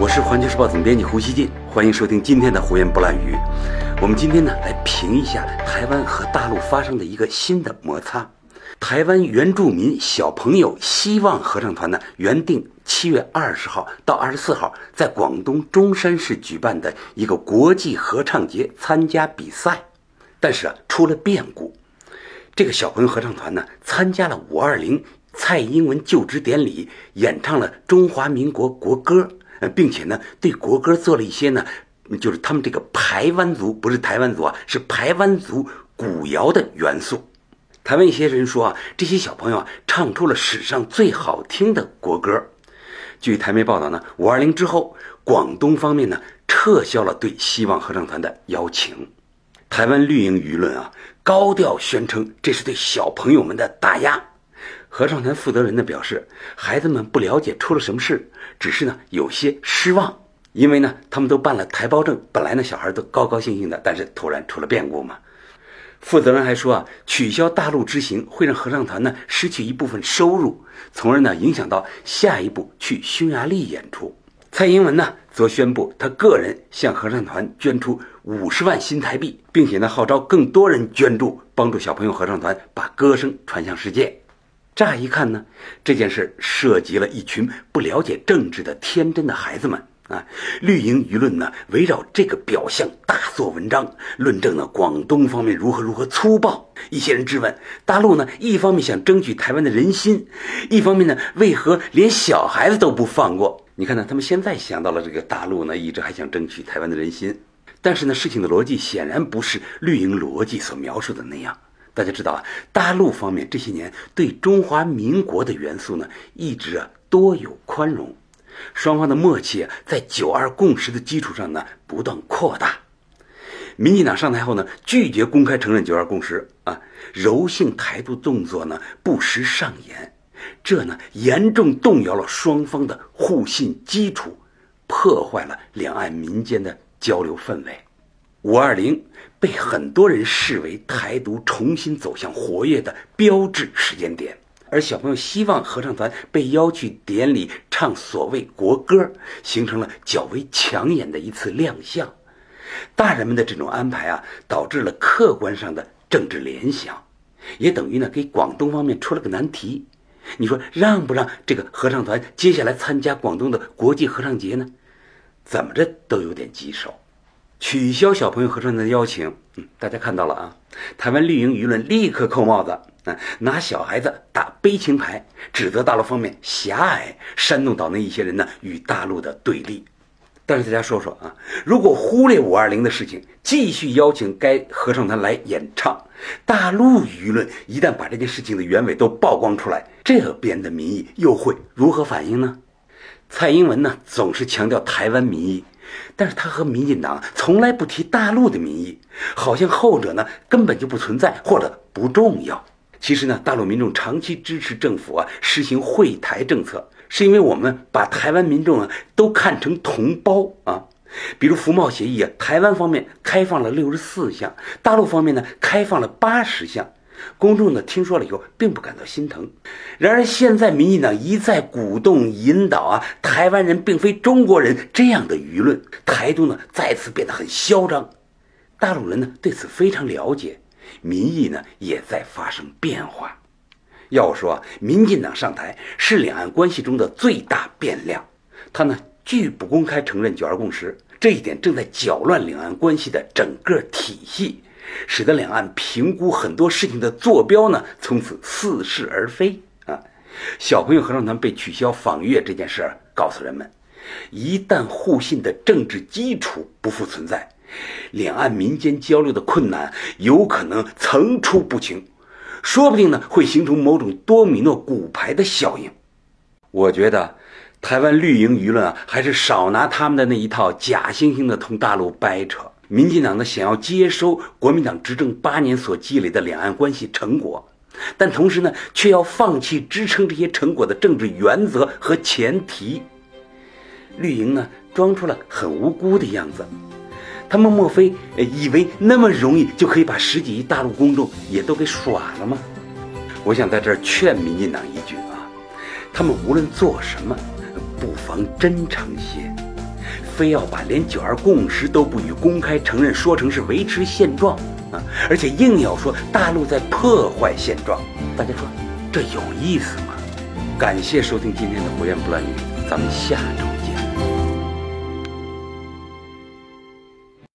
我是环球时报总编辑胡锡进，欢迎收听今天的胡言不滥语。我们今天呢来评一下台湾和大陆发生的一个新的摩擦。台湾原住民小朋友希望合唱团呢原定七月二十号到二十四号在广东中山市举办的一个国际合唱节参加比赛，但是啊出了变故。这个小朋友合唱团呢参加了五二零蔡英文就职典礼，演唱了中华民国国歌。呃，并且呢，对国歌做了一些呢，就是他们这个排湾族不是台湾族啊，是排湾族古谣的元素。台湾一些人说啊，这些小朋友啊，唱出了史上最好听的国歌。据台媒报道呢，五二零之后，广东方面呢撤销了对希望合唱团的邀请。台湾绿营舆论啊，高调宣称这是对小朋友们的打压。合唱团负责人呢表示，孩子们不了解出了什么事，只是呢有些失望，因为呢他们都办了台胞证，本来呢小孩都高高兴兴的，但是突然出了变故嘛。负责人还说啊，取消大陆之行会让合唱团呢失去一部分收入，从而呢影响到下一步去匈牙利演出。蔡英文呢则宣布，他个人向合唱团捐出五十万新台币，并且呢号召更多人捐助，帮助小朋友合唱团把歌声传向世界。乍一看呢，这件事涉及了一群不了解政治的天真的孩子们啊！绿营舆论呢，围绕这个表象大做文章，论证呢广东方面如何如何粗暴。一些人质问大陆呢，一方面想争取台湾的人心，一方面呢，为何连小孩子都不放过？你看呢，他们现在想到了这个大陆呢，一直还想争取台湾的人心，但是呢，事情的逻辑显然不是绿营逻辑所描述的那样。大家知道啊，大陆方面这些年对中华民国的元素呢，一直啊多有宽容，双方的默契啊，在九二共识的基础上呢，不断扩大。民进党上台后呢，拒绝公开承认九二共识啊，柔性台独动作呢不时上演，这呢严重动摇了双方的互信基础，破坏了两岸民间的交流氛围。五二零被很多人视为台独重新走向活跃的标志时间点，而小朋友希望合唱团被邀去典礼唱所谓国歌，形成了较为抢眼的一次亮相。大人们的这种安排啊，导致了客观上的政治联想，也等于呢给广东方面出了个难题。你说让不让这个合唱团接下来参加广东的国际合唱节呢？怎么着都有点棘手。取消小朋友合唱团的邀请，嗯，大家看到了啊。台湾绿营舆论立刻扣帽子，啊，拿小孩子打悲情牌，指责大陆方面狭隘，煽动岛内一些人呢与大陆的对立。但是大家说说啊，如果忽略五二零的事情，继续邀请该合唱团来演唱，大陆舆论一旦把这件事情的原委都曝光出来，这边的民意又会如何反应呢？蔡英文呢总是强调台湾民意。但是他和民进党从来不提大陆的民意，好像后者呢根本就不存在或者不重要。其实呢，大陆民众长期支持政府啊实行会台政策，是因为我们把台湾民众啊都看成同胞啊。比如服贸协议啊，台湾方面开放了六十四项，大陆方面呢开放了八十项。公众呢听说了以后，并不感到心疼。然而现在民进党一再鼓动引导啊，台湾人并非中国人这样的舆论，台独呢再次变得很嚣张。大陆人呢对此非常了解，民意呢也在发生变化。要我说，民进党上台是两岸关系中的最大变量。他呢拒不公开承认九二共识，这一点正在搅乱两岸关系的整个体系。使得两岸评估很多事情的坐标呢，从此似是而非啊！小朋友合唱团被取消访粤这件事儿，告诉人们，一旦互信的政治基础不复存在，两岸民间交流的困难有可能层出不穷，说不定呢会形成某种多米诺骨牌的效应。我觉得，台湾绿营舆论啊，还是少拿他们的那一套假惺惺的同大陆掰扯。民进党呢，想要接收国民党执政八年所积累的两岸关系成果，但同时呢，却要放弃支撑这些成果的政治原则和前提。绿营呢，装出了很无辜的样子，他们莫非以为那么容易就可以把十几亿大陆公众也都给耍了吗？我想在这儿劝民进党一句啊，他们无论做什么，不妨真诚些。非要把连九二共识都不予公开承认说成是维持现状啊，而且硬要说大陆在破坏现状，大家说这有意思吗？感谢收听今天的胡言不乱语，咱们下周。